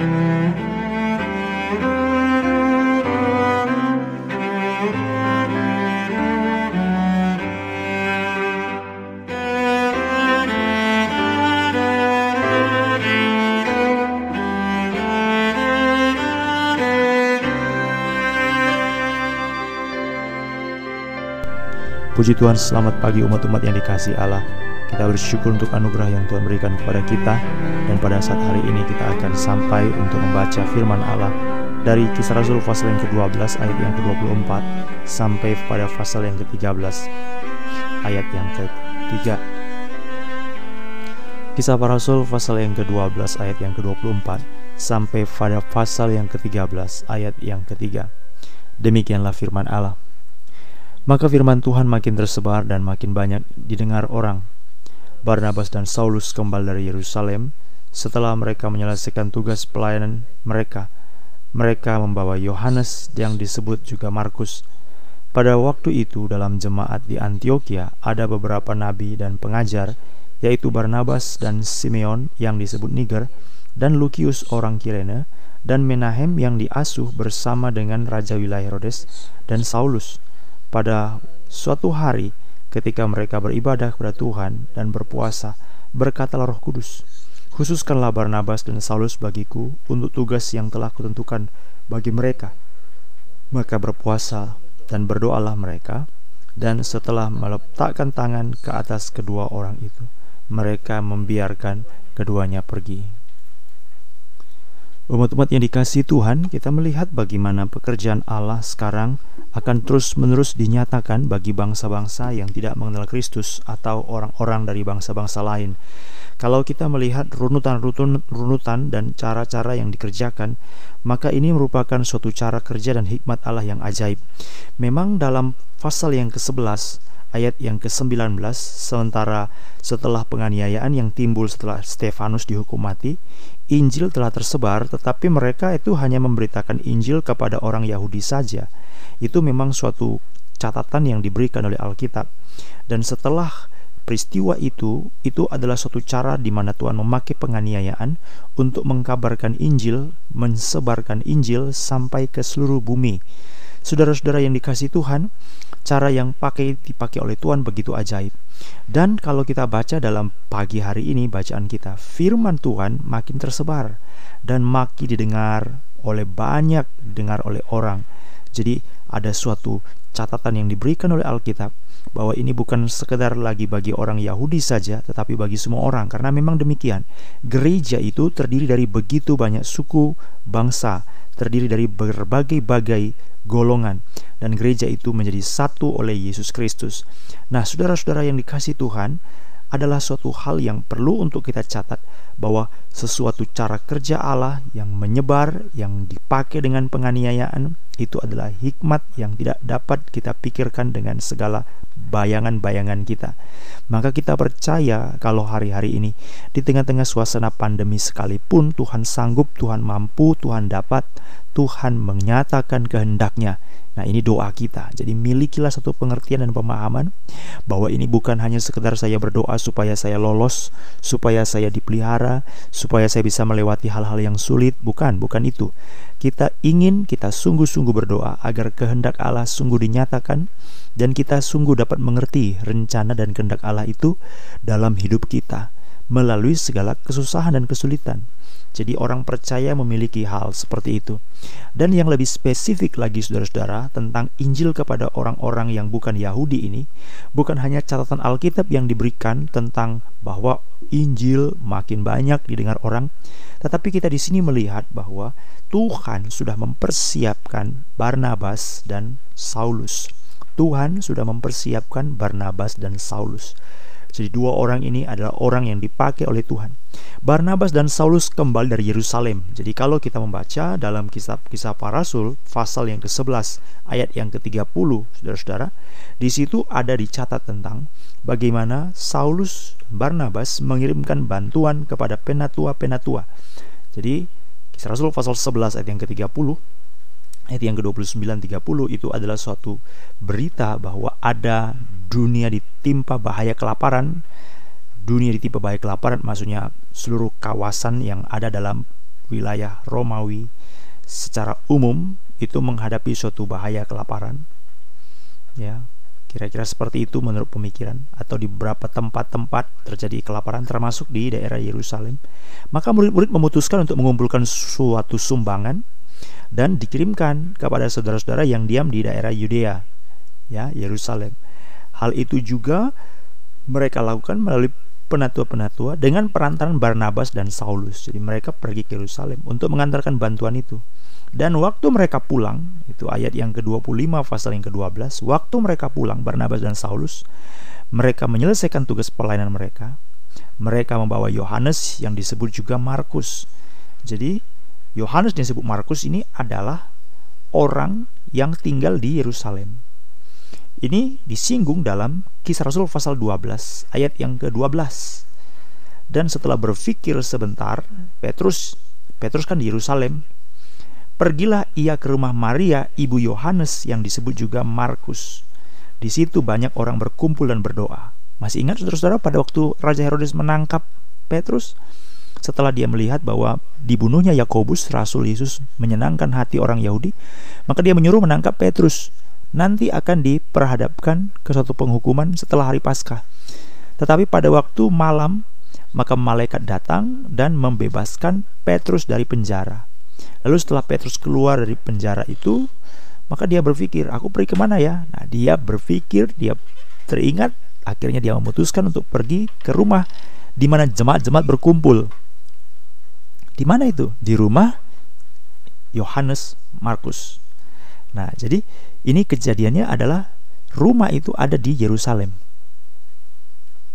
Puji Tuhan, selamat pagi umat-umat yang dikasih Allah. Kita bersyukur untuk anugerah yang Tuhan berikan kepada kita dan pada saat hari ini kita akan sampai untuk membaca firman Allah dari kisah Rasul pasal yang ke-12 ayat yang ke-24 sampai pada pasal yang ke-13 ayat yang ke-3. Kisah para Rasul pasal yang ke-12 ayat yang ke-24 sampai pada pasal yang ke-13 ayat yang ketiga. Demikianlah firman Allah. Maka firman Tuhan makin tersebar dan makin banyak didengar orang. Barnabas dan Saulus kembali dari Yerusalem setelah mereka menyelesaikan tugas pelayanan mereka. Mereka membawa Yohanes yang disebut juga Markus. Pada waktu itu dalam jemaat di Antioquia ada beberapa nabi dan pengajar yaitu Barnabas dan Simeon yang disebut Niger dan Lukius orang Kirene dan Menahem yang diasuh bersama dengan Raja wilayah Herodes dan Saulus pada suatu hari ketika mereka beribadah kepada Tuhan dan berpuasa, berkatalah Roh Kudus, khususkanlah Barnabas dan Saulus bagiku untuk tugas yang telah kutentukan bagi mereka. Maka berpuasa dan berdoalah mereka, dan setelah meletakkan tangan ke atas kedua orang itu, mereka membiarkan keduanya pergi. Umat-umat yang dikasih Tuhan, kita melihat bagaimana pekerjaan Allah sekarang akan terus-menerus dinyatakan bagi bangsa-bangsa yang tidak mengenal Kristus atau orang-orang dari bangsa-bangsa lain. Kalau kita melihat runutan-runutan dan cara-cara yang dikerjakan, maka ini merupakan suatu cara kerja dan hikmat Allah yang ajaib. Memang dalam pasal yang ke-11 ayat yang ke-19 sementara setelah penganiayaan yang timbul setelah Stefanus dihukum mati Injil telah tersebar tetapi mereka itu hanya memberitakan Injil kepada orang Yahudi saja. Itu memang suatu catatan yang diberikan oleh Alkitab. Dan setelah peristiwa itu itu adalah suatu cara di mana Tuhan memakai penganiayaan untuk mengkabarkan Injil mensebarkan Injil sampai ke seluruh bumi Saudara-saudara yang dikasih Tuhan, cara yang pakai dipakai oleh Tuhan begitu ajaib. Dan kalau kita baca dalam pagi hari ini bacaan kita, firman Tuhan makin tersebar dan makin didengar oleh banyak, didengar oleh orang. Jadi ada suatu catatan yang diberikan oleh Alkitab bahwa ini bukan sekedar lagi bagi orang Yahudi saja, tetapi bagi semua orang. Karena memang demikian, gereja itu terdiri dari begitu banyak suku, bangsa, terdiri dari berbagai-bagai golongan dan gereja itu menjadi satu oleh Yesus Kristus. Nah, saudara-saudara yang dikasih Tuhan, adalah suatu hal yang perlu untuk kita catat bahwa sesuatu cara kerja Allah yang menyebar, yang dipakai dengan penganiayaan itu adalah hikmat yang tidak dapat kita pikirkan dengan segala bayangan-bayangan kita. Maka kita percaya kalau hari-hari ini di tengah-tengah suasana pandemi sekalipun Tuhan sanggup, Tuhan mampu, Tuhan dapat, Tuhan menyatakan kehendaknya. Nah ini doa kita Jadi milikilah satu pengertian dan pemahaman Bahwa ini bukan hanya sekedar saya berdoa supaya saya lolos Supaya saya dipelihara Supaya saya bisa melewati hal-hal yang sulit Bukan, bukan itu Kita ingin, kita sungguh-sungguh berdoa Agar kehendak Allah sungguh dinyatakan Dan kita sungguh dapat mengerti rencana dan kehendak Allah itu Dalam hidup kita Melalui segala kesusahan dan kesulitan jadi orang percaya memiliki hal seperti itu. Dan yang lebih spesifik lagi saudara-saudara tentang Injil kepada orang-orang yang bukan Yahudi ini, bukan hanya catatan Alkitab yang diberikan tentang bahwa Injil makin banyak didengar orang, tetapi kita di sini melihat bahwa Tuhan sudah mempersiapkan Barnabas dan Saulus. Tuhan sudah mempersiapkan Barnabas dan Saulus. Jadi dua orang ini adalah orang yang dipakai oleh Tuhan. Barnabas dan Saulus kembali dari Yerusalem. Jadi kalau kita membaca dalam kisah-kisah para rasul pasal yang ke-11 ayat yang ke-30, Saudara-saudara, di situ ada dicatat tentang bagaimana Saulus Barnabas mengirimkan bantuan kepada penatua-penatua. Jadi kisah Rasul pasal 11 ayat yang ke-30 ayat yang ke-29 30 itu adalah suatu berita bahwa ada dunia ditimpa bahaya kelaparan. Dunia ditimpa bahaya kelaparan maksudnya seluruh kawasan yang ada dalam wilayah Romawi secara umum itu menghadapi suatu bahaya kelaparan. Ya, kira-kira seperti itu menurut pemikiran atau di beberapa tempat-tempat terjadi kelaparan termasuk di daerah Yerusalem. Maka murid-murid memutuskan untuk mengumpulkan suatu sumbangan dan dikirimkan kepada saudara-saudara yang diam di daerah Yudea, ya, Yerusalem. Hal itu juga mereka lakukan melalui penatua-penatua dengan perantaran Barnabas dan Saulus. Jadi mereka pergi ke Yerusalem untuk mengantarkan bantuan itu. Dan waktu mereka pulang, itu ayat yang ke-25 pasal yang ke-12, waktu mereka pulang Barnabas dan Saulus, mereka menyelesaikan tugas pelayanan mereka. Mereka membawa Yohanes yang disebut juga Markus. Jadi Yohanes yang disebut Markus ini adalah orang yang tinggal di Yerusalem. Ini disinggung dalam Kisah Rasul pasal 12 ayat yang ke-12. Dan setelah berpikir sebentar, Petrus Petrus kan di Yerusalem. Pergilah ia ke rumah Maria, ibu Yohanes yang disebut juga Markus. Di situ banyak orang berkumpul dan berdoa. Masih ingat saudara-saudara pada waktu Raja Herodes menangkap Petrus? Setelah dia melihat bahwa dibunuhnya Yakobus, Rasul Yesus menyenangkan hati orang Yahudi, maka dia menyuruh menangkap Petrus nanti akan diperhadapkan ke suatu penghukuman setelah hari Paskah. Tetapi pada waktu malam, maka malaikat datang dan membebaskan Petrus dari penjara. Lalu setelah Petrus keluar dari penjara itu, maka dia berpikir, aku pergi ke mana ya? Nah, dia berpikir, dia teringat, akhirnya dia memutuskan untuk pergi ke rumah di mana jemaat-jemaat berkumpul. Di mana itu? Di rumah Yohanes Markus. Nah, jadi ini kejadiannya adalah rumah itu ada di Yerusalem.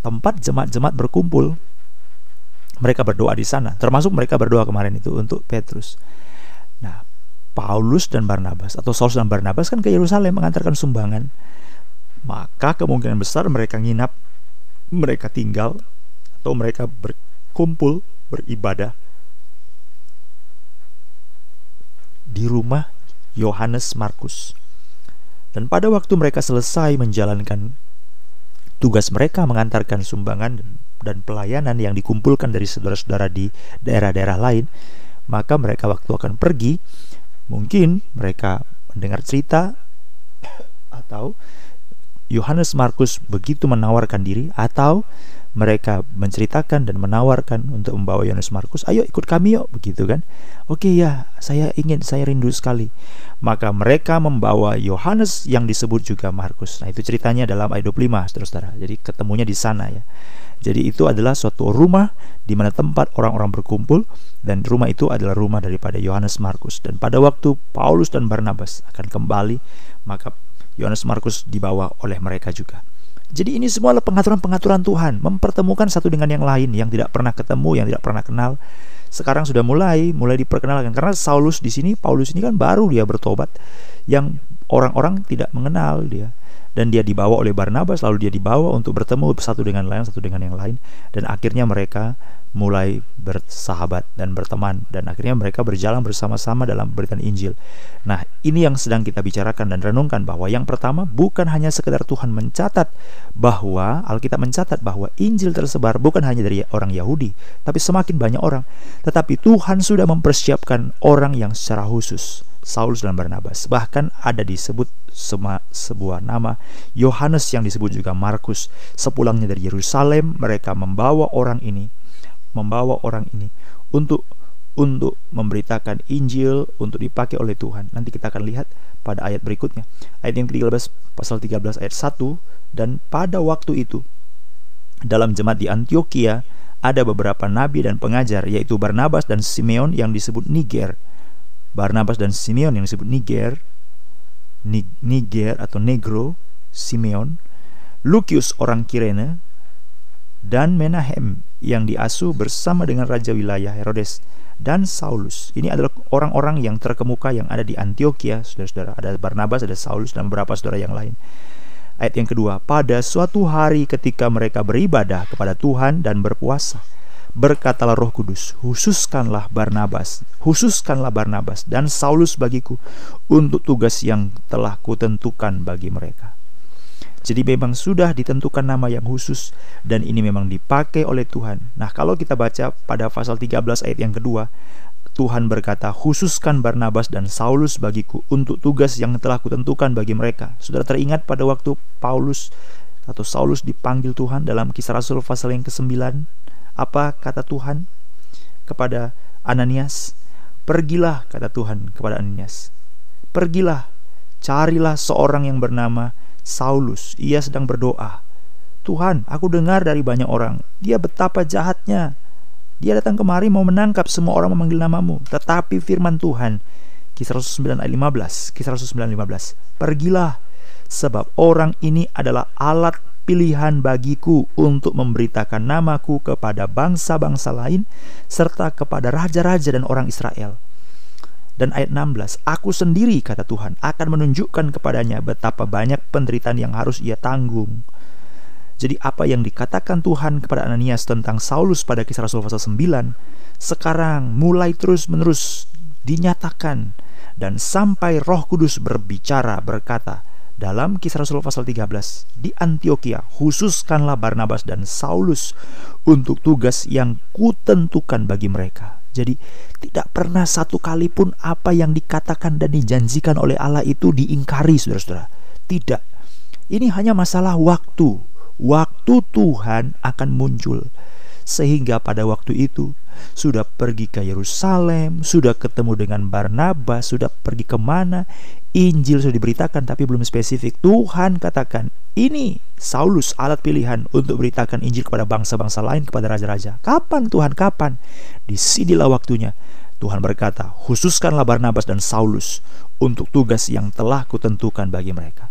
Tempat jemaat-jemaat berkumpul. Mereka berdoa di sana, termasuk mereka berdoa kemarin itu untuk Petrus. Nah, Paulus dan Barnabas atau Saulus dan Barnabas kan ke Yerusalem mengantarkan sumbangan. Maka kemungkinan besar mereka nginap, mereka tinggal atau mereka berkumpul beribadah di rumah Yohanes Markus. Dan pada waktu mereka selesai menjalankan tugas mereka mengantarkan sumbangan dan pelayanan yang dikumpulkan dari saudara-saudara di daerah-daerah lain, maka mereka waktu akan pergi, mungkin mereka mendengar cerita atau Yohanes Markus begitu menawarkan diri atau mereka menceritakan dan menawarkan untuk membawa Yohanes Markus, ayo ikut kami yuk, begitu kan? Oke ya, saya ingin, saya rindu sekali. Maka mereka membawa Yohanes yang disebut juga Markus. Nah itu ceritanya dalam ayat 25, saudara-saudara. Jadi ketemunya di sana ya. Jadi itu adalah suatu rumah di mana tempat orang-orang berkumpul dan rumah itu adalah rumah daripada Yohanes Markus. Dan pada waktu Paulus dan Barnabas akan kembali, maka Yohanes Markus dibawa oleh mereka juga. Jadi ini semua adalah pengaturan-pengaturan Tuhan, mempertemukan satu dengan yang lain. Yang tidak pernah ketemu, yang tidak pernah kenal. Sekarang sudah mulai, mulai diperkenalkan. Karena Saulus di sini, Paulus ini kan baru dia bertobat, yang orang-orang tidak mengenal dia. Dan dia dibawa oleh Barnabas lalu dia dibawa untuk bertemu satu dengan lain satu dengan yang lain. Dan akhirnya mereka mulai bersahabat dan berteman dan akhirnya mereka berjalan bersama-sama dalam berikan Injil. Nah, ini yang sedang kita bicarakan dan renungkan bahwa yang pertama bukan hanya sekedar Tuhan mencatat bahwa Alkitab mencatat bahwa Injil tersebar bukan hanya dari orang Yahudi, tapi semakin banyak orang. Tetapi Tuhan sudah mempersiapkan orang yang secara khusus Saulus dan Barnabas. Bahkan ada disebut sema, sebuah nama Yohanes yang disebut juga Markus. Sepulangnya dari Yerusalem, mereka membawa orang ini membawa orang ini untuk untuk memberitakan Injil untuk dipakai oleh Tuhan. Nanti kita akan lihat pada ayat berikutnya. Ayat yang ke-13 pasal 13 ayat 1 dan pada waktu itu dalam jemaat di Antioquia ada beberapa nabi dan pengajar yaitu Barnabas dan Simeon yang disebut Niger. Barnabas dan Simeon yang disebut Niger Niger atau Negro Simeon Lucius orang Kirene dan Menahem yang diasuh bersama dengan raja wilayah Herodes dan Saulus. Ini adalah orang-orang yang terkemuka yang ada di Antioquia, saudara-saudara. Ada Barnabas, ada Saulus, dan beberapa saudara yang lain. Ayat yang kedua, pada suatu hari ketika mereka beribadah kepada Tuhan dan berpuasa, berkatalah Roh Kudus, khususkanlah Barnabas, khususkanlah Barnabas dan Saulus bagiku untuk tugas yang telah kutentukan bagi mereka. Jadi memang sudah ditentukan nama yang khusus dan ini memang dipakai oleh Tuhan. Nah, kalau kita baca pada pasal 13 ayat yang kedua, Tuhan berkata, khususkan Barnabas dan Saulus bagiku untuk tugas yang telah kutentukan bagi mereka. Saudara teringat pada waktu Paulus atau Saulus dipanggil Tuhan dalam kisah Rasul pasal yang ke-9. Apa kata Tuhan kepada Ananias? Pergilah, kata Tuhan kepada Ananias. Pergilah, carilah seorang yang bernama Saulus. Ia sedang berdoa. Tuhan, aku dengar dari banyak orang, dia betapa jahatnya dia datang kemari mau menangkap semua orang memanggil namamu. Tetapi firman Tuhan, kisah 9 ayat 15, kisah 9 15, pergilah sebab orang ini adalah alat pilihan bagiku untuk memberitakan namaku kepada bangsa-bangsa lain serta kepada raja-raja dan orang Israel. Dan ayat 16, aku sendiri kata Tuhan akan menunjukkan kepadanya betapa banyak penderitaan yang harus ia tanggung jadi apa yang dikatakan Tuhan kepada Ananias tentang Saulus pada kisah Rasul pasal 9 sekarang mulai terus-menerus dinyatakan dan sampai Roh Kudus berbicara berkata dalam kisah Rasul pasal 13 di Antioquia khususkanlah Barnabas dan Saulus untuk tugas yang kutentukan bagi mereka. Jadi tidak pernah satu kali pun apa yang dikatakan dan dijanjikan oleh Allah itu diingkari saudara-saudara. Tidak. Ini hanya masalah waktu waktu Tuhan akan muncul. Sehingga pada waktu itu sudah pergi ke Yerusalem, sudah ketemu dengan Barnabas, sudah pergi ke mana, Injil sudah diberitakan tapi belum spesifik. Tuhan katakan, ini Saulus alat pilihan untuk beritakan Injil kepada bangsa-bangsa lain, kepada raja-raja. Kapan Tuhan, kapan? Di sinilah waktunya. Tuhan berkata, khususkanlah Barnabas dan Saulus untuk tugas yang telah kutentukan bagi mereka.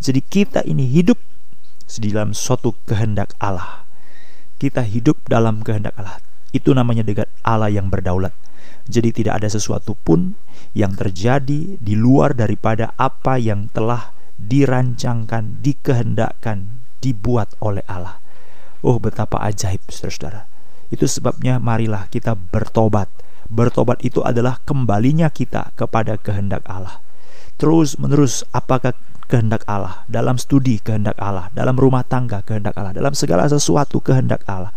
Jadi kita ini hidup di dalam suatu kehendak Allah. Kita hidup dalam kehendak Allah. Itu namanya dengan Allah yang berdaulat. Jadi tidak ada sesuatu pun yang terjadi di luar daripada apa yang telah dirancangkan, dikehendakkan, dibuat oleh Allah. Oh betapa ajaib saudara-saudara. Itu sebabnya marilah kita bertobat. Bertobat itu adalah kembalinya kita kepada kehendak Allah. Terus menerus apakah kehendak Allah, dalam studi kehendak Allah, dalam rumah tangga kehendak Allah, dalam segala sesuatu kehendak Allah.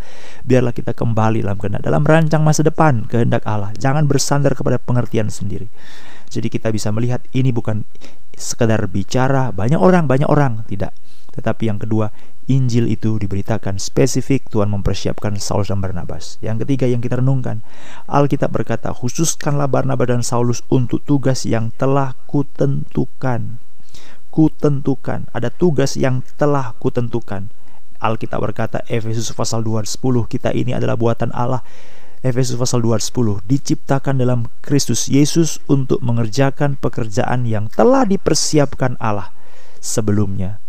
Biarlah kita kembali dalam kehendak, dalam rancang masa depan kehendak Allah. Jangan bersandar kepada pengertian sendiri. Jadi kita bisa melihat ini bukan sekedar bicara banyak orang, banyak orang, tidak. Tetapi yang kedua, Injil itu diberitakan spesifik Tuhan mempersiapkan Saulus dan Barnabas. Yang ketiga yang kita renungkan, Alkitab berkata, khususkanlah Barnabas dan Saulus untuk tugas yang telah kutentukan kutentukan, ada tugas yang telah kutentukan. Alkitab berkata Efesus pasal 2 10 kita ini adalah buatan Allah. Efesus pasal 2 10 diciptakan dalam Kristus Yesus untuk mengerjakan pekerjaan yang telah dipersiapkan Allah sebelumnya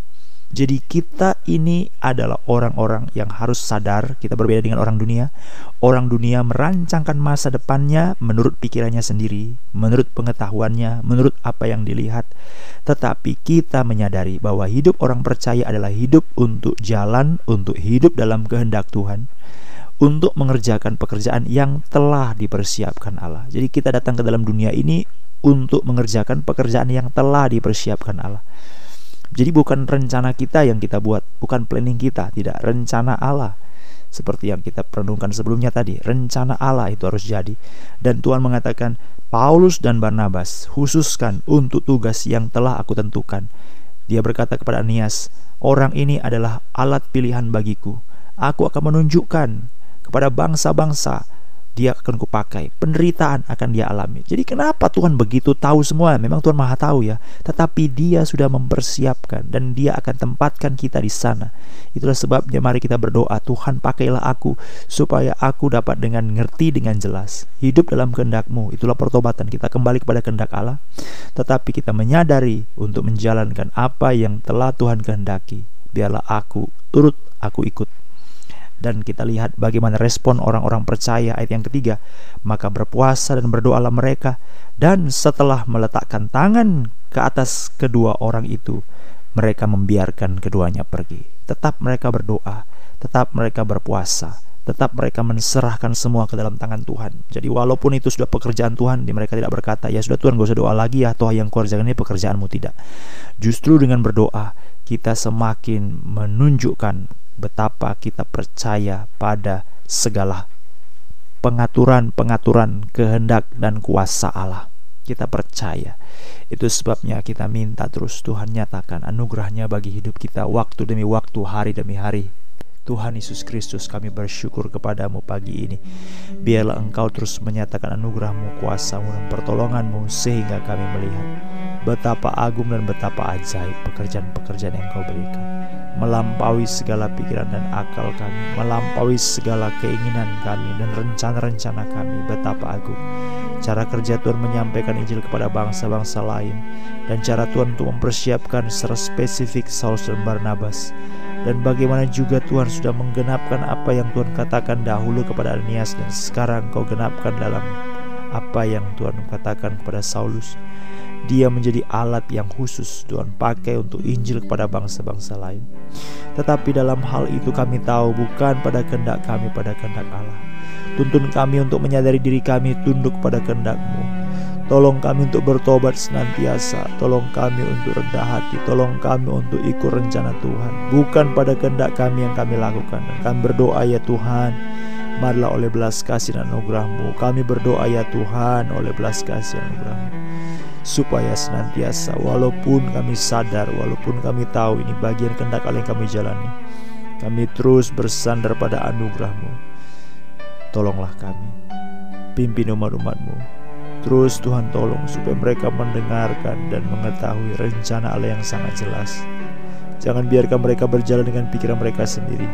jadi kita ini adalah orang-orang yang harus sadar kita berbeda dengan orang dunia. Orang dunia merancangkan masa depannya menurut pikirannya sendiri, menurut pengetahuannya, menurut apa yang dilihat. Tetapi kita menyadari bahwa hidup orang percaya adalah hidup untuk jalan, untuk hidup dalam kehendak Tuhan untuk mengerjakan pekerjaan yang telah dipersiapkan Allah. Jadi kita datang ke dalam dunia ini untuk mengerjakan pekerjaan yang telah dipersiapkan Allah. Jadi bukan rencana kita yang kita buat, bukan planning kita, tidak rencana Allah. Seperti yang kita perenungkan sebelumnya tadi, rencana Allah itu harus jadi. Dan Tuhan mengatakan, Paulus dan Barnabas khususkan untuk tugas yang telah aku tentukan. Dia berkata kepada Anias, orang ini adalah alat pilihan bagiku. Aku akan menunjukkan kepada bangsa-bangsa dia akan kupakai, penderitaan akan dia alami. Jadi kenapa Tuhan begitu tahu semua? Memang Tuhan Maha tahu ya, tetapi dia sudah mempersiapkan dan dia akan tempatkan kita di sana. Itulah sebabnya mari kita berdoa, Tuhan pakailah aku supaya aku dapat dengan ngerti dengan jelas hidup dalam kehendakmu. Itulah pertobatan kita kembali kepada kehendak Allah, tetapi kita menyadari untuk menjalankan apa yang telah Tuhan kehendaki. Biarlah aku turut, aku ikut dan kita lihat bagaimana respon orang-orang percaya ayat yang ketiga maka berpuasa dan berdoalah mereka dan setelah meletakkan tangan ke atas kedua orang itu mereka membiarkan keduanya pergi tetap mereka berdoa tetap mereka berpuasa tetap mereka menserahkan semua ke dalam tangan Tuhan. Jadi walaupun itu sudah pekerjaan Tuhan, di mereka tidak berkata, ya sudah Tuhan gak usah doa lagi ya, toh yang kerjakan ini pekerjaanmu tidak. Justru dengan berdoa, kita semakin menunjukkan betapa kita percaya pada segala pengaturan-pengaturan kehendak dan kuasa Allah. Kita percaya. Itu sebabnya kita minta terus Tuhan nyatakan anugerahnya bagi hidup kita waktu demi waktu, hari demi hari. Tuhan Yesus Kristus kami bersyukur kepadamu pagi ini. Biarlah engkau terus menyatakan anugerahmu, kuasamu dan pertolonganmu Sehingga kami melihat betapa agung dan betapa ajaib pekerjaan-pekerjaan yang kau berikan. Melampaui segala pikiran dan akal kami Melampaui segala keinginan kami dan rencana-rencana kami Betapa agung. Cara kerja Tuhan menyampaikan Injil kepada bangsa-bangsa lain Dan cara Tuhan untuk mempersiapkan secara spesifik Saulus dan Barnabas dan bagaimana juga Tuhan sudah menggenapkan apa yang Tuhan katakan dahulu kepada Ananias dan sekarang kau genapkan dalam apa yang Tuhan katakan kepada Saulus. Dia menjadi alat yang khusus Tuhan pakai untuk Injil kepada bangsa-bangsa lain. Tetapi dalam hal itu kami tahu bukan pada kehendak kami pada kehendak Allah. Tuntun kami untuk menyadari diri kami tunduk pada kehendak-Mu Tolong kami untuk bertobat senantiasa. Tolong kami untuk rendah hati. Tolong kami untuk ikut rencana Tuhan. Bukan pada kehendak kami yang kami lakukan. Dan kami berdoa ya Tuhan. Marilah oleh belas kasih dan anugerahmu. Kami berdoa ya Tuhan oleh belas kasih dan anugerahmu. Supaya senantiasa walaupun kami sadar. Walaupun kami tahu ini bagian kehendak yang kami jalani. Kami terus bersandar pada anugerahmu. Tolonglah kami. Pimpin umat-umatmu Terus Tuhan tolong supaya mereka mendengarkan dan mengetahui rencana Allah yang sangat jelas. Jangan biarkan mereka berjalan dengan pikiran mereka sendiri,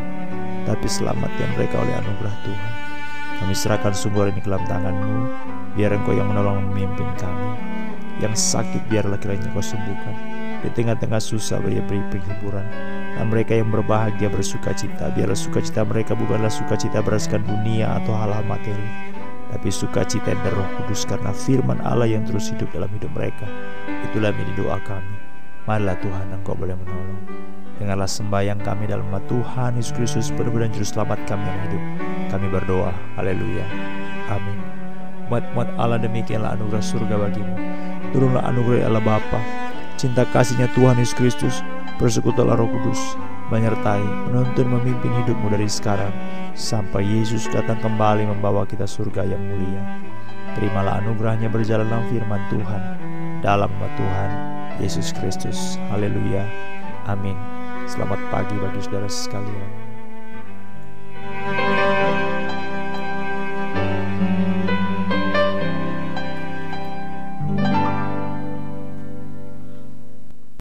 tapi selamatkan mereka oleh anugerah Tuhan. Kami serahkan sumber ini ke dalam tanganmu, biar engkau yang menolong memimpin kami. Yang sakit biarlah kiranya kau sembuhkan. Di tengah-tengah susah beri beri penghiburan. Dan mereka yang berbahagia bersuka cita, biarlah sukacita mereka bukanlah sukacita berdasarkan dunia atau hal-hal materi, tapi sukacita dan roh kudus karena firman Allah yang terus hidup dalam hidup mereka. Itulah menjadi doa kami. Marilah Tuhan Engkau boleh menolong. Dengarlah sembahyang kami dalam nama Tuhan Yesus Kristus benar-benar juru selamat kami yang hidup. Kami berdoa. Haleluya. Amin. Umat-umat Allah demikianlah anugerah surga bagimu. Turunlah anugerah Allah Bapa. Cinta kasihnya Tuhan Yesus Kristus. Persekutulah roh kudus menyertai, menuntun memimpin hidupmu dari sekarang sampai Yesus datang kembali membawa kita surga yang mulia. Terimalah anugerahnya dalam firman Tuhan dalam nama Tuhan Yesus Kristus. Haleluya. Amin. Selamat pagi bagi saudara sekalian.